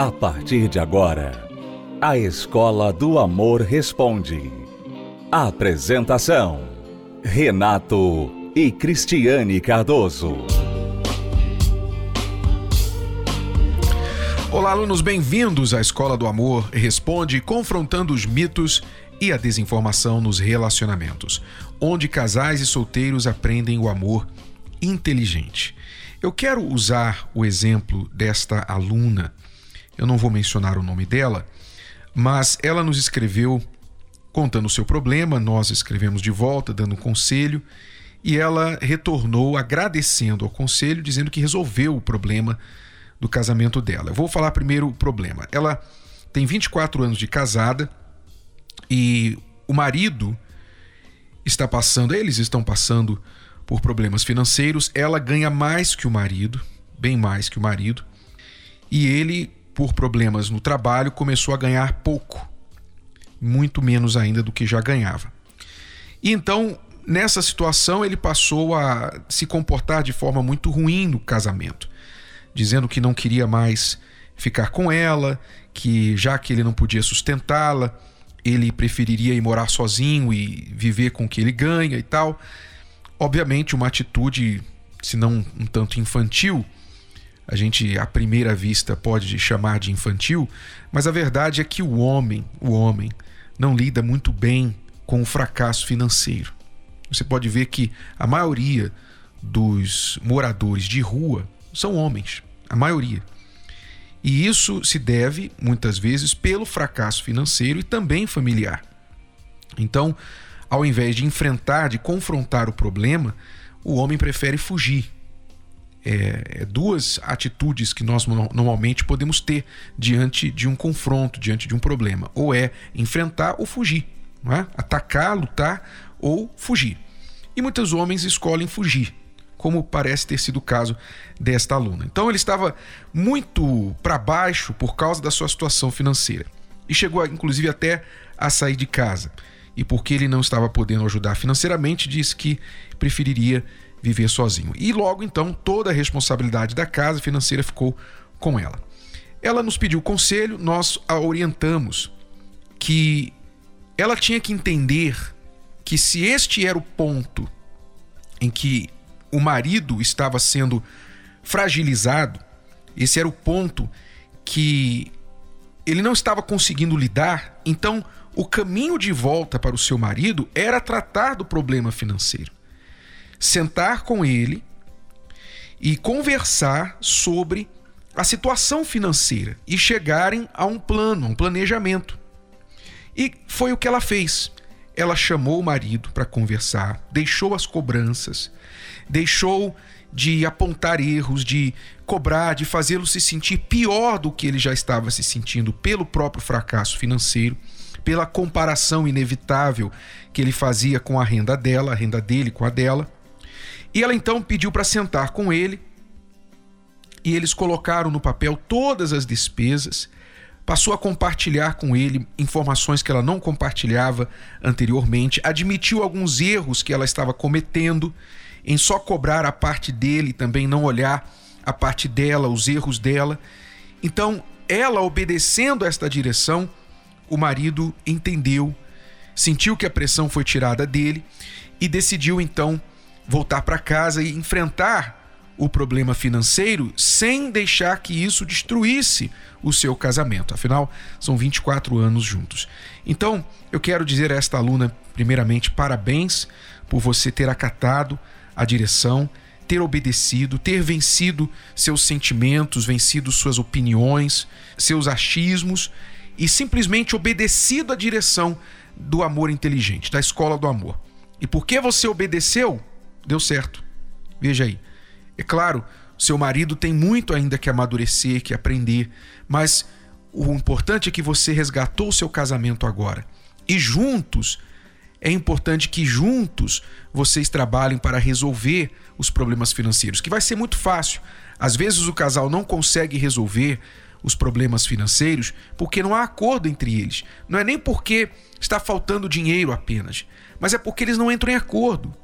A partir de agora, a Escola do Amor Responde. Apresentação: Renato e Cristiane Cardoso. Olá, alunos, bem-vindos à Escola do Amor Responde, confrontando os mitos e a desinformação nos relacionamentos, onde casais e solteiros aprendem o amor inteligente. Eu quero usar o exemplo desta aluna, eu não vou mencionar o nome dela, mas ela nos escreveu contando o seu problema, nós escrevemos de volta, dando um conselho, e ela retornou agradecendo ao conselho, dizendo que resolveu o problema do casamento dela. Eu vou falar primeiro o problema. Ela tem 24 anos de casada e o marido está passando, eles estão passando por problemas financeiros. Ela ganha mais que o marido, bem mais que o marido, e ele, por problemas no trabalho, começou a ganhar pouco, muito menos ainda do que já ganhava. E então, nessa situação, ele passou a se comportar de forma muito ruim no casamento dizendo que não queria mais ficar com ela, que já que ele não podia sustentá-la, ele preferiria ir morar sozinho e viver com o que ele ganha e tal. Obviamente, uma atitude, se não um tanto infantil, a gente à primeira vista pode chamar de infantil, mas a verdade é que o homem, o homem, não lida muito bem com o fracasso financeiro. Você pode ver que a maioria dos moradores de rua são homens, a maioria. E isso se deve, muitas vezes, pelo fracasso financeiro e também familiar. Então, ao invés de enfrentar, de confrontar o problema, o homem prefere fugir. É, é duas atitudes que nós normalmente podemos ter diante de um confronto, diante de um problema: ou é enfrentar ou fugir, é? atacar, lutar ou fugir. E muitos homens escolhem fugir como parece ter sido o caso desta aluna. Então ele estava muito para baixo por causa da sua situação financeira e chegou inclusive até a sair de casa. E porque ele não estava podendo ajudar financeiramente, disse que preferiria viver sozinho. E logo então toda a responsabilidade da casa financeira ficou com ela. Ela nos pediu conselho, nós a orientamos que ela tinha que entender que se este era o ponto em que o marido estava sendo fragilizado, esse era o ponto que ele não estava conseguindo lidar, então o caminho de volta para o seu marido era tratar do problema financeiro. Sentar com ele e conversar sobre a situação financeira e chegarem a um plano, um planejamento. E foi o que ela fez. Ela chamou o marido para conversar, deixou as cobranças, deixou de apontar erros, de cobrar, de fazê-lo se sentir pior do que ele já estava se sentindo pelo próprio fracasso financeiro, pela comparação inevitável que ele fazia com a renda dela, a renda dele com a dela. E ela então pediu para sentar com ele e eles colocaram no papel todas as despesas, passou a compartilhar com ele informações que ela não compartilhava anteriormente, admitiu alguns erros que ela estava cometendo em só cobrar a parte dele, também não olhar a parte dela, os erros dela. Então, ela obedecendo esta direção, o marido entendeu, sentiu que a pressão foi tirada dele e decidiu então voltar para casa e enfrentar o problema financeiro sem deixar que isso destruísse o seu casamento. Afinal, são 24 anos juntos. Então, eu quero dizer a esta aluna, primeiramente, parabéns por você ter acatado a direção, ter obedecido, ter vencido seus sentimentos, vencido suas opiniões, seus achismos e simplesmente obedecido a direção do amor inteligente, da escola do amor. E porque você obedeceu, deu certo. Veja aí. É claro, seu marido tem muito ainda que amadurecer, que aprender, mas o importante é que você resgatou o seu casamento agora. E juntos é importante que juntos vocês trabalhem para resolver os problemas financeiros, que vai ser muito fácil. Às vezes o casal não consegue resolver os problemas financeiros porque não há acordo entre eles. Não é nem porque está faltando dinheiro apenas, mas é porque eles não entram em acordo.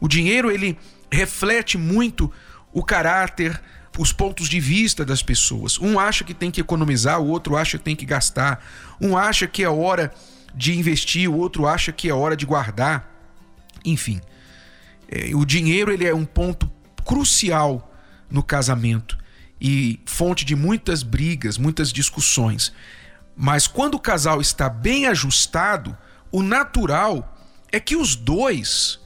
O dinheiro ele reflete muito o caráter, os pontos de vista das pessoas. Um acha que tem que economizar, o outro acha que tem que gastar. Um acha que é hora de investir, o outro acha que é hora de guardar. Enfim, é, o dinheiro ele é um ponto crucial no casamento e fonte de muitas brigas, muitas discussões. Mas quando o casal está bem ajustado, o natural é que os dois,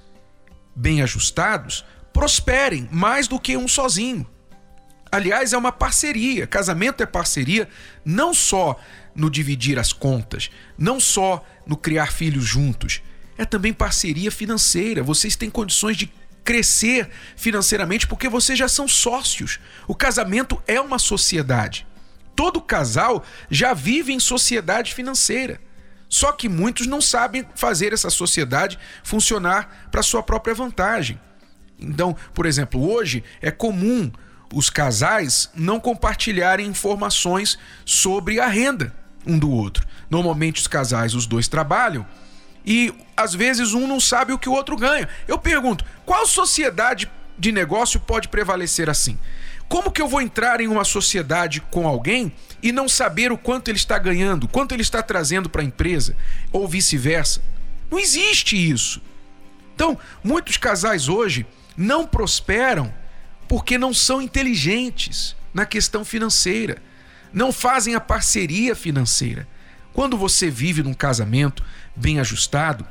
bem ajustados, prosperem mais do que um sozinho. Aliás, é uma parceria. Casamento é parceria não só no dividir as contas, não só no criar filhos juntos, é também parceria financeira. Vocês têm condições de crescer financeiramente porque vocês já são sócios. O casamento é uma sociedade. Todo casal já vive em sociedade financeira. Só que muitos não sabem fazer essa sociedade funcionar para sua própria vantagem. Então, por exemplo, hoje é comum os casais não compartilharem informações sobre a renda um do outro. Normalmente os casais, os dois trabalham e às vezes um não sabe o que o outro ganha. Eu pergunto, qual sociedade de negócio pode prevalecer assim? Como que eu vou entrar em uma sociedade com alguém e não saber o quanto ele está ganhando, quanto ele está trazendo para a empresa, ou vice-versa? Não existe isso. Então, muitos casais hoje não prosperam porque não são inteligentes na questão financeira, não fazem a parceria financeira. Quando você vive num casamento bem ajustado,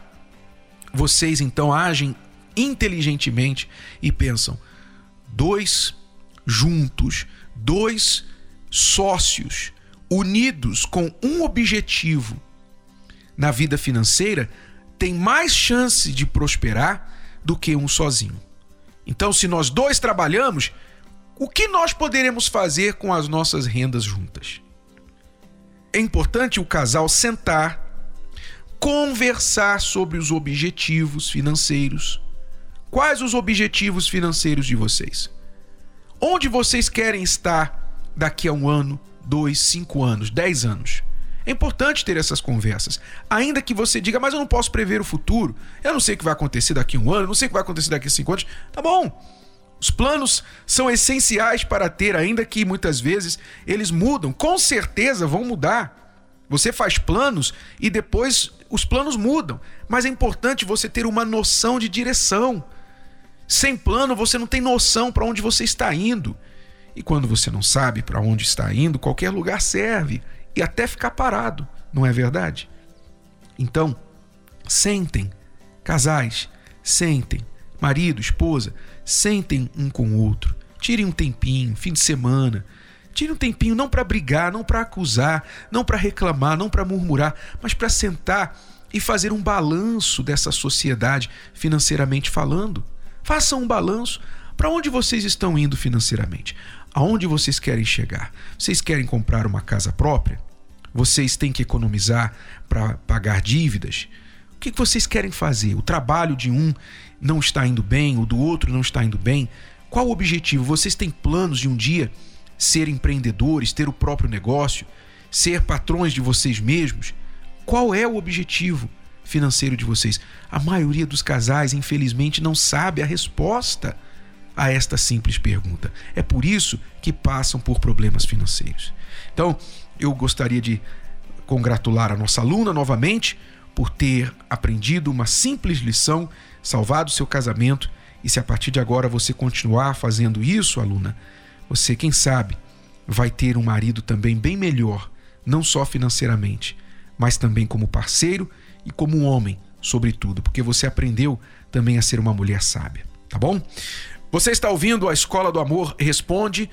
vocês então agem inteligentemente e pensam: dois juntos, dois sócios, unidos com um objetivo na vida financeira, tem mais chance de prosperar do que um sozinho. Então, se nós dois trabalhamos, o que nós poderemos fazer com as nossas rendas juntas? É importante o casal sentar, conversar sobre os objetivos financeiros. Quais os objetivos financeiros de vocês? Onde vocês querem estar daqui a um ano, dois, cinco anos, dez anos? É importante ter essas conversas. Ainda que você diga, mas eu não posso prever o futuro. Eu não sei o que vai acontecer daqui a um ano, eu não sei o que vai acontecer daqui a cinco anos. Tá bom. Os planos são essenciais para ter, ainda que muitas vezes eles mudam. Com certeza vão mudar. Você faz planos e depois os planos mudam. Mas é importante você ter uma noção de direção. Sem plano, você não tem noção para onde você está indo. E quando você não sabe para onde está indo, qualquer lugar serve e até ficar parado, não é verdade? Então, sentem, casais, sentem, marido, esposa, sentem um com o outro, tirem um tempinho, fim de semana, Tire um tempinho não para brigar, não para acusar, não para reclamar, não para murmurar, mas para sentar e fazer um balanço dessa sociedade financeiramente falando. Façam um balanço. Para onde vocês estão indo financeiramente? Aonde vocês querem chegar? Vocês querem comprar uma casa própria? Vocês têm que economizar para pagar dívidas? O que vocês querem fazer? O trabalho de um não está indo bem, o do outro não está indo bem? Qual o objetivo? Vocês têm planos de um dia ser empreendedores, ter o próprio negócio, ser patrões de vocês mesmos? Qual é o objetivo financeiro de vocês? A maioria dos casais, infelizmente, não sabe a resposta a esta simples pergunta. É por isso que passam por problemas financeiros. Então, eu gostaria de congratular a nossa aluna novamente por ter aprendido uma simples lição, salvado seu casamento. E se a partir de agora você continuar fazendo isso, aluna, você, quem sabe, vai ter um marido também bem melhor, não só financeiramente, mas também como parceiro e como um homem, sobretudo, porque você aprendeu também a ser uma mulher sábia, tá bom? Você está ouvindo a Escola do Amor Responde.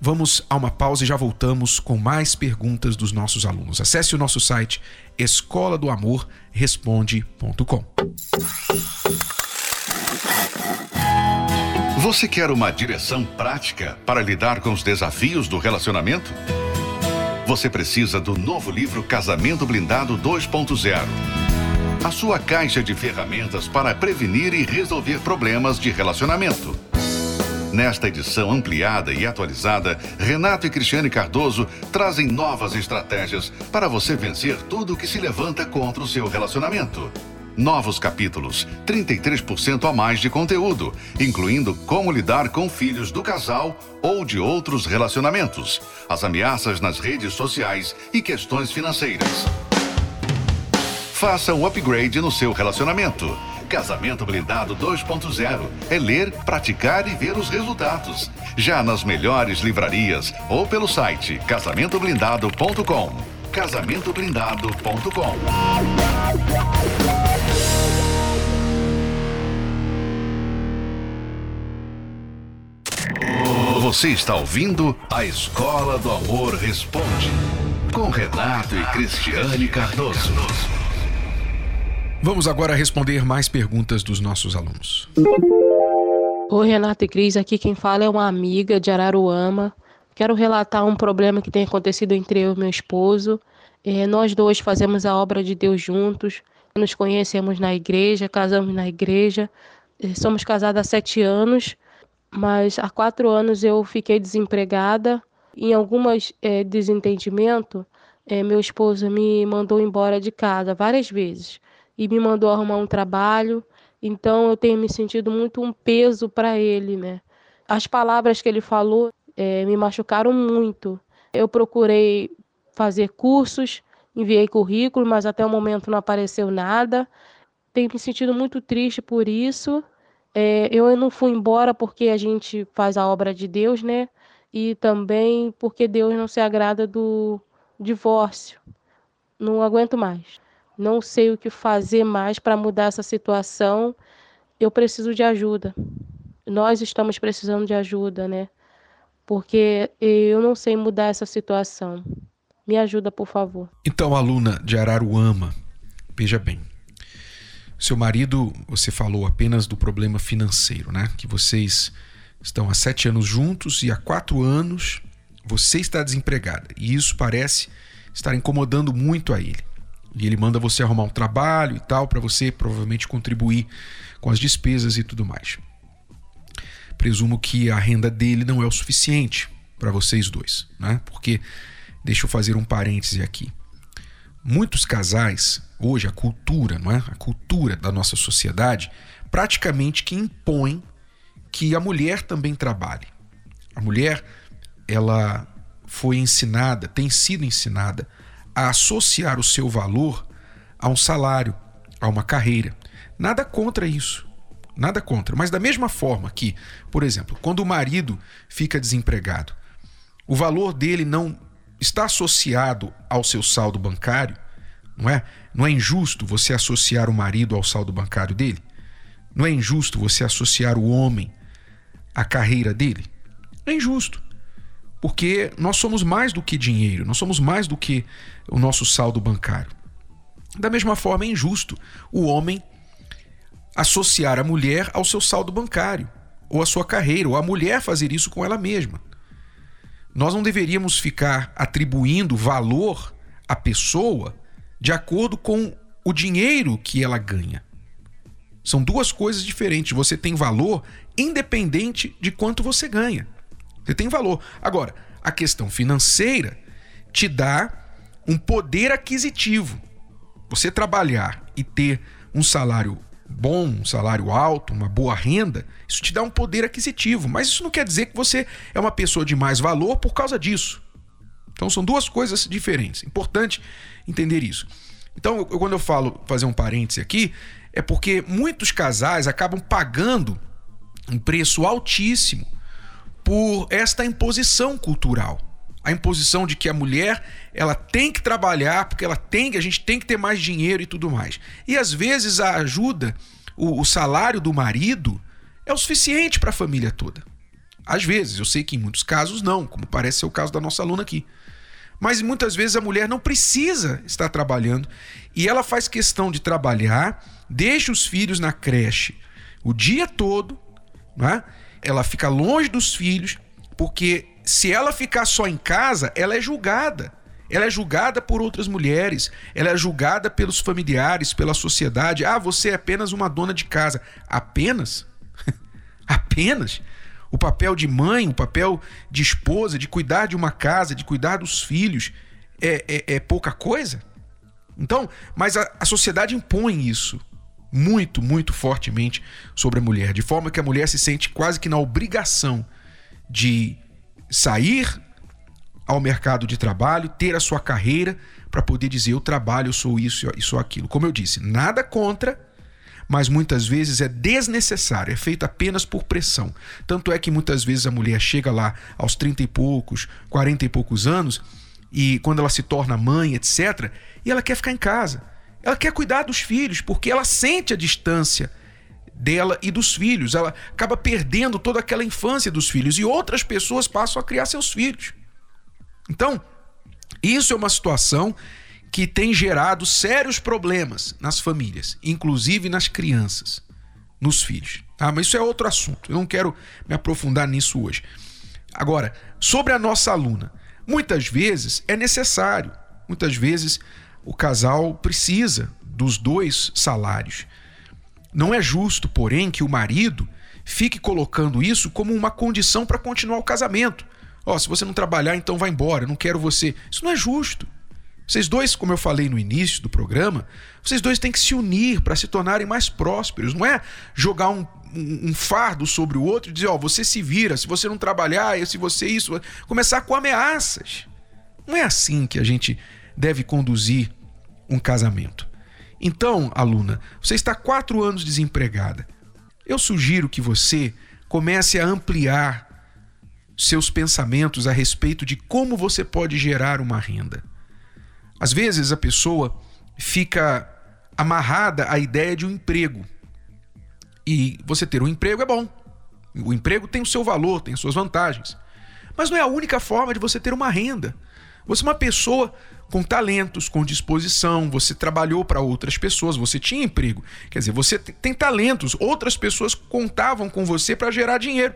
Vamos a uma pausa e já voltamos com mais perguntas dos nossos alunos. Acesse o nosso site escola do amor responde.com. Você quer uma direção prática para lidar com os desafios do relacionamento? Você precisa do novo livro Casamento Blindado 2.0 a sua caixa de ferramentas para prevenir e resolver problemas de relacionamento. Nesta edição ampliada e atualizada, Renato e Cristiane Cardoso trazem novas estratégias para você vencer tudo que se levanta contra o seu relacionamento. Novos capítulos, 33% a mais de conteúdo, incluindo como lidar com filhos do casal ou de outros relacionamentos, as ameaças nas redes sociais e questões financeiras. Faça um upgrade no seu relacionamento. Casamento Blindado 2.0 é ler, praticar e ver os resultados. Já nas melhores livrarias ou pelo site casamentoblindado.com. Casamentoblindado.com. Você está ouvindo a Escola do Amor Responde com Renato e Cristiane Cardoso. Vamos agora responder mais perguntas dos nossos alunos. Oi, Renato e Cris, aqui quem fala é uma amiga de Araruama. Quero relatar um problema que tem acontecido entre eu e meu esposo. É, nós dois fazemos a obra de Deus juntos, nos conhecemos na igreja, casamos na igreja. É, somos casados há sete anos, mas há quatro anos eu fiquei desempregada. Em alguns é, desentendimentos, é, meu esposo me mandou embora de casa várias vezes e me mandou arrumar um trabalho. Então eu tenho me sentido muito um peso para ele, né? As palavras que ele falou é, me machucaram muito. Eu procurei fazer cursos, enviei currículo, mas até o momento não apareceu nada. Tenho me sentido muito triste por isso. É, eu não fui embora porque a gente faz a obra de Deus, né? E também porque Deus não se agrada do divórcio. Não aguento mais não sei o que fazer mais para mudar essa situação, eu preciso de ajuda. Nós estamos precisando de ajuda, né? Porque eu não sei mudar essa situação. Me ajuda, por favor. Então, aluna de Araruama, veja bem. Seu marido, você falou apenas do problema financeiro, né? Que vocês estão há sete anos juntos e há quatro anos você está desempregada. E isso parece estar incomodando muito a ele. E ele manda você arrumar um trabalho e tal, para você provavelmente contribuir com as despesas e tudo mais. Presumo que a renda dele não é o suficiente para vocês dois, né? Porque, deixa eu fazer um parêntese aqui. Muitos casais, hoje, a cultura, não é? A cultura da nossa sociedade, praticamente que impõe que a mulher também trabalhe. A mulher, ela foi ensinada, tem sido ensinada a associar o seu valor a um salário, a uma carreira. Nada contra isso. Nada contra. Mas da mesma forma que, por exemplo, quando o marido fica desempregado, o valor dele não está associado ao seu saldo bancário, não é? Não é injusto você associar o marido ao saldo bancário dele? Não é injusto você associar o homem à carreira dele? É injusto porque nós somos mais do que dinheiro, nós somos mais do que o nosso saldo bancário. Da mesma forma, é injusto o homem associar a mulher ao seu saldo bancário, ou à sua carreira, ou a mulher fazer isso com ela mesma. Nós não deveríamos ficar atribuindo valor à pessoa de acordo com o dinheiro que ela ganha. São duas coisas diferentes. Você tem valor independente de quanto você ganha. Você tem valor. Agora, a questão financeira te dá um poder aquisitivo. Você trabalhar e ter um salário bom, um salário alto, uma boa renda, isso te dá um poder aquisitivo. Mas isso não quer dizer que você é uma pessoa de mais valor por causa disso. Então são duas coisas diferentes. Importante entender isso. Então, eu, quando eu falo fazer um parêntese aqui, é porque muitos casais acabam pagando um preço altíssimo por esta imposição cultural. A imposição de que a mulher ela tem que trabalhar porque ela tem, a gente tem que ter mais dinheiro e tudo mais. E às vezes a ajuda, o, o salário do marido é o suficiente para a família toda. Às vezes, eu sei que em muitos casos não, como parece ser o caso da nossa aluna aqui. Mas muitas vezes a mulher não precisa estar trabalhando e ela faz questão de trabalhar, deixa os filhos na creche o dia todo, não é? Ela fica longe dos filhos, porque se ela ficar só em casa, ela é julgada. Ela é julgada por outras mulheres, ela é julgada pelos familiares, pela sociedade. Ah, você é apenas uma dona de casa. Apenas? apenas? O papel de mãe, o papel de esposa, de cuidar de uma casa, de cuidar dos filhos, é, é, é pouca coisa? Então, mas a, a sociedade impõe isso. Muito, muito fortemente sobre a mulher, de forma que a mulher se sente quase que na obrigação de sair ao mercado de trabalho, ter a sua carreira para poder dizer eu trabalho, eu sou isso e sou aquilo. Como eu disse, nada contra, mas muitas vezes é desnecessário, é feito apenas por pressão. Tanto é que muitas vezes a mulher chega lá aos 30 e poucos, 40 e poucos anos, e quando ela se torna mãe, etc., e ela quer ficar em casa. Ela quer cuidar dos filhos, porque ela sente a distância dela e dos filhos. Ela acaba perdendo toda aquela infância dos filhos e outras pessoas passam a criar seus filhos. Então, isso é uma situação que tem gerado sérios problemas nas famílias, inclusive nas crianças, nos filhos. Ah, mas isso é outro assunto. Eu não quero me aprofundar nisso hoje. Agora, sobre a nossa aluna, muitas vezes é necessário, muitas vezes o casal precisa dos dois salários. Não é justo, porém, que o marido fique colocando isso como uma condição para continuar o casamento. Ó, oh, se você não trabalhar, então vai embora, eu não quero você. Isso não é justo. Vocês dois, como eu falei no início do programa, vocês dois têm que se unir para se tornarem mais prósperos. Não é jogar um, um, um fardo sobre o outro e dizer, ó, oh, você se vira, se você não trabalhar, se você isso. Começar com ameaças. Não é assim que a gente deve conduzir um casamento. Então, aluna, você está quatro anos desempregada. Eu sugiro que você comece a ampliar seus pensamentos a respeito de como você pode gerar uma renda. Às vezes a pessoa fica amarrada à ideia de um emprego. E você ter um emprego é bom. O emprego tem o seu valor, tem suas vantagens. Mas não é a única forma de você ter uma renda. Você é uma pessoa com talentos, com disposição, você trabalhou para outras pessoas, você tinha emprego. Quer dizer, você tem talentos, outras pessoas contavam com você para gerar dinheiro.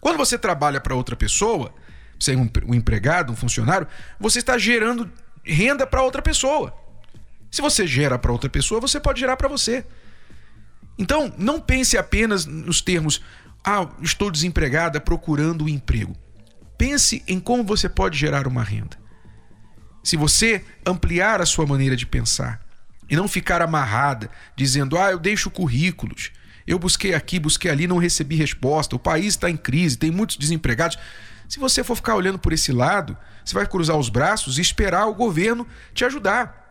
Quando você trabalha para outra pessoa, você é um empregado, um funcionário, você está gerando renda para outra pessoa. Se você gera para outra pessoa, você pode gerar para você. Então, não pense apenas nos termos, ah, estou desempregada procurando um emprego. Pense em como você pode gerar uma renda se você ampliar a sua maneira de pensar e não ficar amarrada, dizendo, ah, eu deixo currículos, eu busquei aqui, busquei ali, não recebi resposta, o país está em crise, tem muitos desempregados. Se você for ficar olhando por esse lado, você vai cruzar os braços e esperar o governo te ajudar.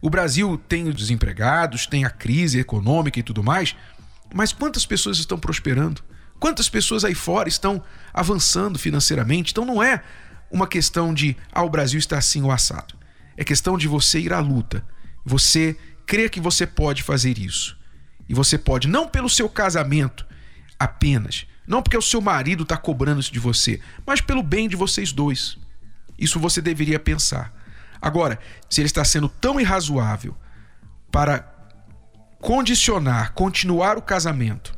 O Brasil tem os desempregados, tem a crise econômica e tudo mais, mas quantas pessoas estão prosperando? Quantas pessoas aí fora estão avançando financeiramente? Então não é uma questão de, ah, o Brasil está assim ou assado. É questão de você ir à luta. Você crer que você pode fazer isso. E você pode, não pelo seu casamento apenas, não porque o seu marido está cobrando isso de você, mas pelo bem de vocês dois. Isso você deveria pensar. Agora, se ele está sendo tão irrazoável para condicionar, continuar o casamento,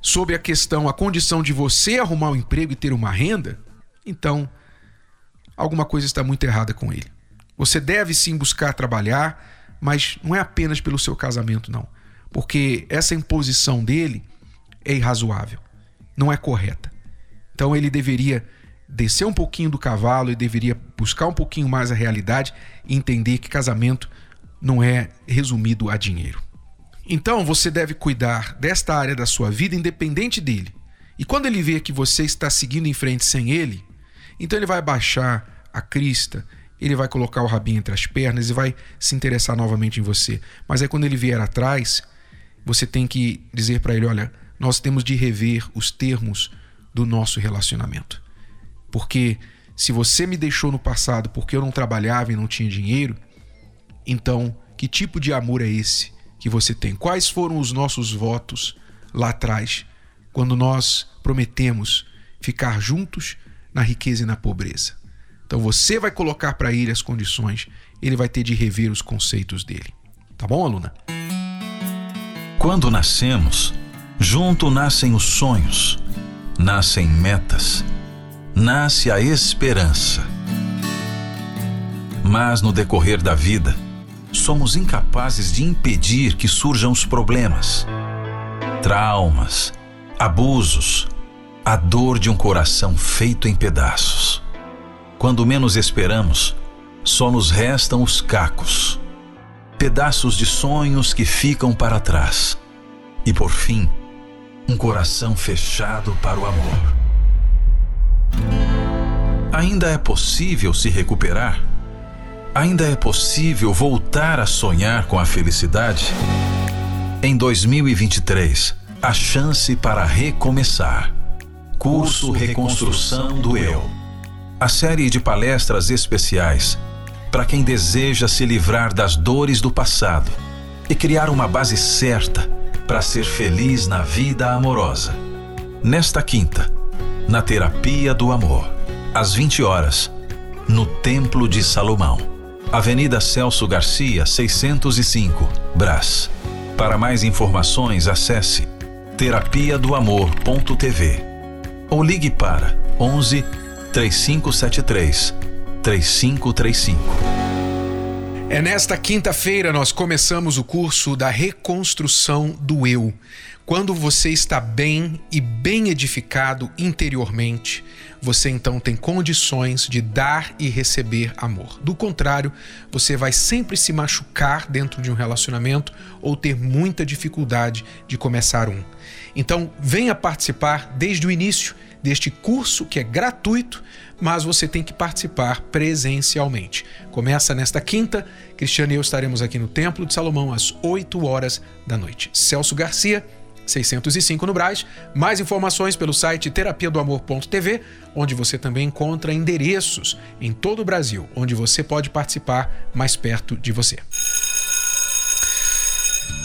sobre a questão, a condição de você arrumar um emprego e ter uma renda, então alguma coisa está muito errada com ele. Você deve sim buscar trabalhar, mas não é apenas pelo seu casamento, não. Porque essa imposição dele é irrazoável, não é correta. Então ele deveria descer um pouquinho do cavalo e deveria buscar um pouquinho mais a realidade e entender que casamento não é resumido a dinheiro. Então você deve cuidar desta área da sua vida independente dele. E quando ele vê que você está seguindo em frente sem ele, então ele vai baixar a crista, ele vai colocar o rabinho entre as pernas e vai se interessar novamente em você. Mas aí quando ele vier atrás, você tem que dizer para ele: olha, nós temos de rever os termos do nosso relacionamento. Porque se você me deixou no passado porque eu não trabalhava e não tinha dinheiro, então que tipo de amor é esse que você tem? Quais foram os nossos votos lá atrás, quando nós prometemos ficar juntos na riqueza e na pobreza. Então você vai colocar para ele as condições, ele vai ter de rever os conceitos dele. Tá bom, aluna? Quando nascemos, junto nascem os sonhos, nascem metas, nasce a esperança. Mas no decorrer da vida, somos incapazes de impedir que surjam os problemas, traumas, abusos, a dor de um coração feito em pedaços. Quando menos esperamos, só nos restam os cacos. pedaços de sonhos que ficam para trás. E por fim, um coração fechado para o amor. Ainda é possível se recuperar? Ainda é possível voltar a sonhar com a felicidade? Em 2023, a chance para recomeçar. Curso Reconstrução do Eu. A série de palestras especiais para quem deseja se livrar das dores do passado e criar uma base certa para ser feliz na vida amorosa. Nesta quinta, na Terapia do Amor, às 20 horas, no Templo de Salomão, Avenida Celso Garcia, 605, Brás. Para mais informações, acesse terapia do amor.tv ou ligue para 11 3573 3535. É nesta quinta-feira nós começamos o curso da reconstrução do eu. Quando você está bem e bem edificado interiormente, você então tem condições de dar e receber amor. Do contrário, você vai sempre se machucar dentro de um relacionamento ou ter muita dificuldade de começar um. Então, venha participar desde o início deste curso que é gratuito, mas você tem que participar presencialmente. Começa nesta quinta, Cristiano e eu estaremos aqui no Templo de Salomão às 8 horas da noite. Celso Garcia, 605 no Braz. Mais informações pelo site terapia do amor.tv, onde você também encontra endereços em todo o Brasil, onde você pode participar mais perto de você.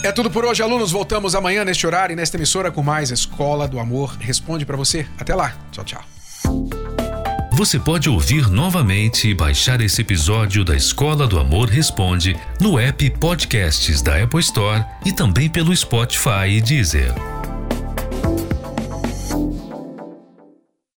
É tudo por hoje, alunos. Voltamos amanhã neste horário e nesta emissora com mais Escola do Amor Responde para você. Até lá. Tchau, tchau. Você pode ouvir novamente e baixar esse episódio da Escola do Amor Responde no app Podcasts da Apple Store e também pelo Spotify e Deezer.